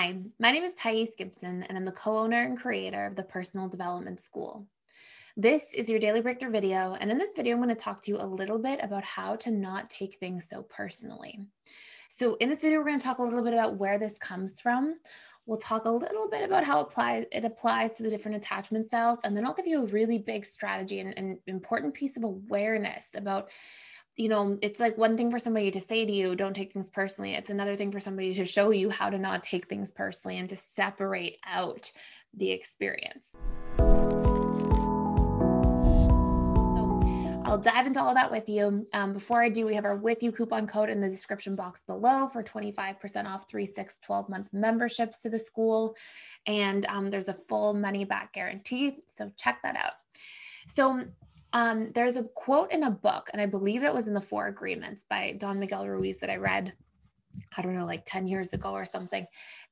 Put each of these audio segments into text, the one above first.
Hi, my name is Thais Gibson, and I'm the co owner and creator of the Personal Development School. This is your daily breakthrough video. And in this video, I'm going to talk to you a little bit about how to not take things so personally. So, in this video, we're going to talk a little bit about where this comes from. We'll talk a little bit about how apply, it applies to the different attachment styles. And then I'll give you a really big strategy and an important piece of awareness about you know, it's like one thing for somebody to say to you, don't take things personally. It's another thing for somebody to show you how to not take things personally and to separate out the experience. So I'll dive into all that with you. Um, before I do, we have our with you coupon code in the description box below for 25% off three, six, 12 month memberships to the school. And um, there's a full money back guarantee. So check that out. So um, there's a quote in a book, and I believe it was in the Four Agreements by Don Miguel Ruiz that I read, I don't know, like 10 years ago or something.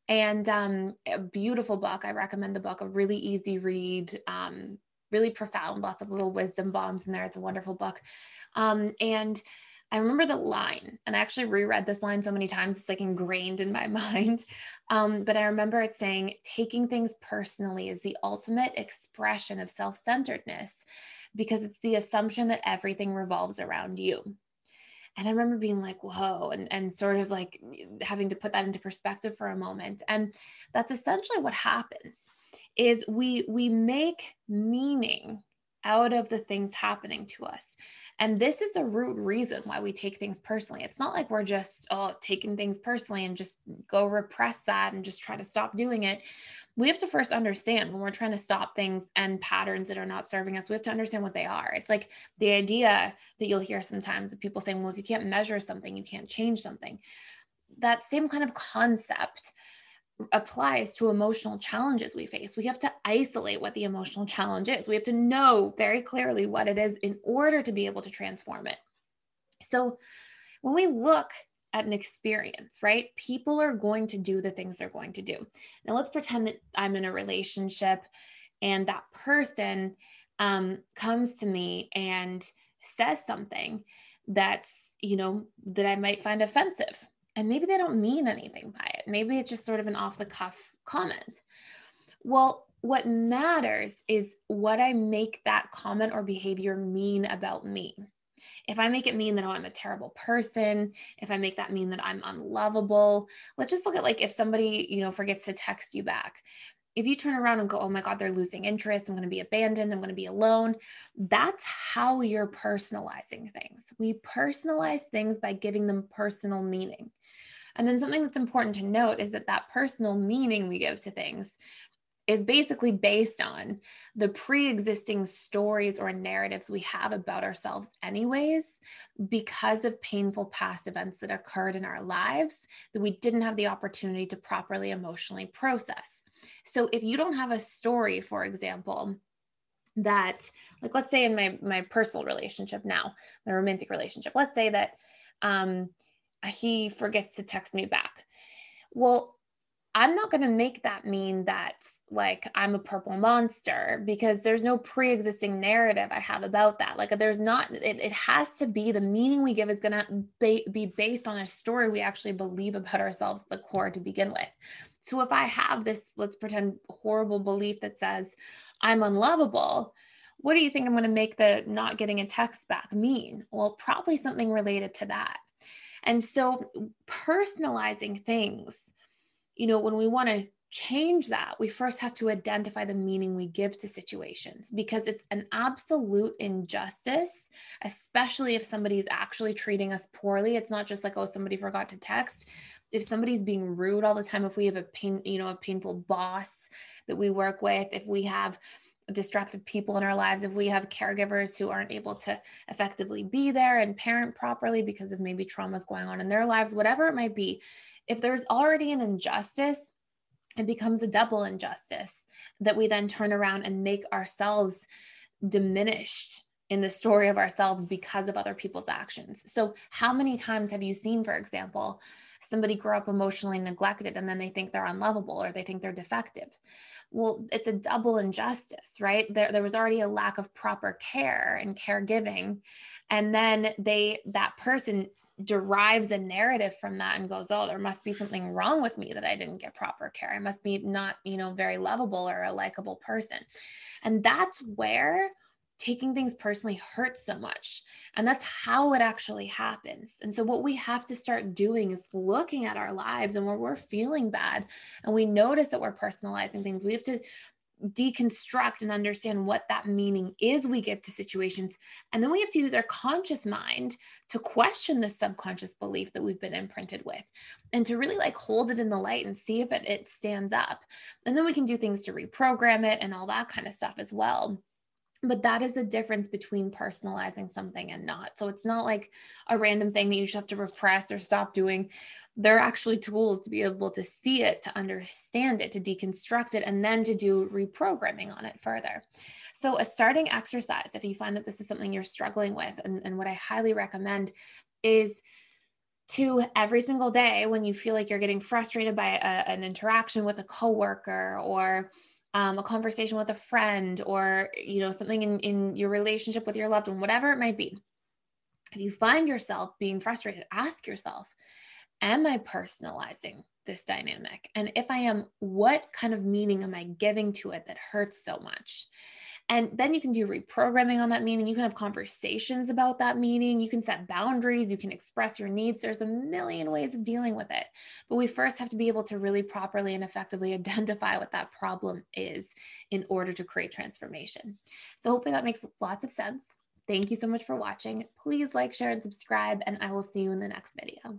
And um, a beautiful book. I recommend the book, a really easy read, um, really profound, lots of little wisdom bombs in there. It's a wonderful book. Um, and I remember the line, and I actually reread this line so many times, it's like ingrained in my mind. Um, but I remember it saying, taking things personally is the ultimate expression of self centeredness because it's the assumption that everything revolves around you. And I remember being like, whoa, and, and sort of like having to put that into perspective for a moment. And that's essentially what happens is we we make meaning out of the things happening to us. And this is the root reason why we take things personally. It's not like we're just oh taking things personally and just go repress that and just try to stop doing it. We have to first understand when we're trying to stop things and patterns that are not serving us, we have to understand what they are. It's like the idea that you'll hear sometimes of people saying, well, if you can't measure something, you can't change something. That same kind of concept applies to emotional challenges we face. We have to isolate what the emotional challenge is. We have to know very clearly what it is in order to be able to transform it. So, when we look at an experience, right, people are going to do the things they're going to do. Now, let's pretend that I'm in a relationship and that person um, comes to me and says something that's, you know, that I might find offensive and maybe they don't mean anything by it. Maybe it's just sort of an off the cuff comment. Well, what matters is what I make that comment or behavior mean about me. If I make it mean that, oh, I'm a terrible person, if I make that mean that I'm unlovable, let's just look at like if somebody, you know, forgets to text you back if you turn around and go, oh my God, they're losing interest, I'm going to be abandoned, I'm going to be alone, that's how you're personalizing things. We personalize things by giving them personal meaning. And then something that's important to note is that that personal meaning we give to things is basically based on the pre existing stories or narratives we have about ourselves, anyways, because of painful past events that occurred in our lives that we didn't have the opportunity to properly emotionally process. So if you don't have a story, for example, that like let's say in my my personal relationship now, my romantic relationship, let's say that um he forgets to text me back. Well, I'm not going to make that mean that like I'm a purple monster because there's no pre-existing narrative I have about that. Like there's not it, it has to be the meaning we give is going to be based on a story we actually believe about ourselves at the core to begin with. So if I have this let's pretend horrible belief that says I'm unlovable, what do you think I'm going to make the not getting a text back mean? Well, probably something related to that. And so personalizing things you know, when we want to change that, we first have to identify the meaning we give to situations because it's an absolute injustice, especially if somebody is actually treating us poorly. It's not just like, oh, somebody forgot to text. If somebody's being rude all the time, if we have a pain, you know, a painful boss that we work with, if we have distracted people in our lives, if we have caregivers who aren't able to effectively be there and parent properly because of maybe traumas going on in their lives, whatever it might be, if there's already an injustice, it becomes a double injustice that we then turn around and make ourselves diminished in the story of ourselves because of other people's actions. So, how many times have you seen, for example, somebody grow up emotionally neglected and then they think they're unlovable or they think they're defective? Well, it's a double injustice, right? There, there was already a lack of proper care and caregiving. And then they, that person derives a narrative from that and goes, oh, there must be something wrong with me that I didn't get proper care. I must be not, you know, very lovable or a likable person. And that's where taking things personally hurts so much. And that's how it actually happens. And so, what we have to start doing is looking at our lives and where we're feeling bad and we notice that we're personalizing things, we have to deconstruct and understand what that meaning is we give to situations. And then we have to use our conscious mind to question the subconscious belief that we've been imprinted with and to really like hold it in the light and see if it, it stands up. And then we can do things to reprogram it and all that kind of stuff as well but that is the difference between personalizing something and not. So it's not like a random thing that you just have to repress or stop doing. There are actually tools to be able to see it, to understand it, to deconstruct it, and then to do reprogramming on it further. So, a starting exercise, if you find that this is something you're struggling with, and, and what I highly recommend is to every single day when you feel like you're getting frustrated by a, an interaction with a coworker or um, a conversation with a friend or you know something in, in your relationship with your loved one whatever it might be. If you find yourself being frustrated ask yourself am i personalizing this dynamic? And if i am what kind of meaning am i giving to it that hurts so much and then you can do reprogramming on that meaning. You can have conversations about that meaning. You can set boundaries. You can express your needs. There's a million ways of dealing with it. But we first have to be able to really properly and effectively identify what that problem is in order to create transformation. So hopefully that makes lots of sense. Thank you so much for watching. Please like, share, and subscribe, and I will see you in the next video.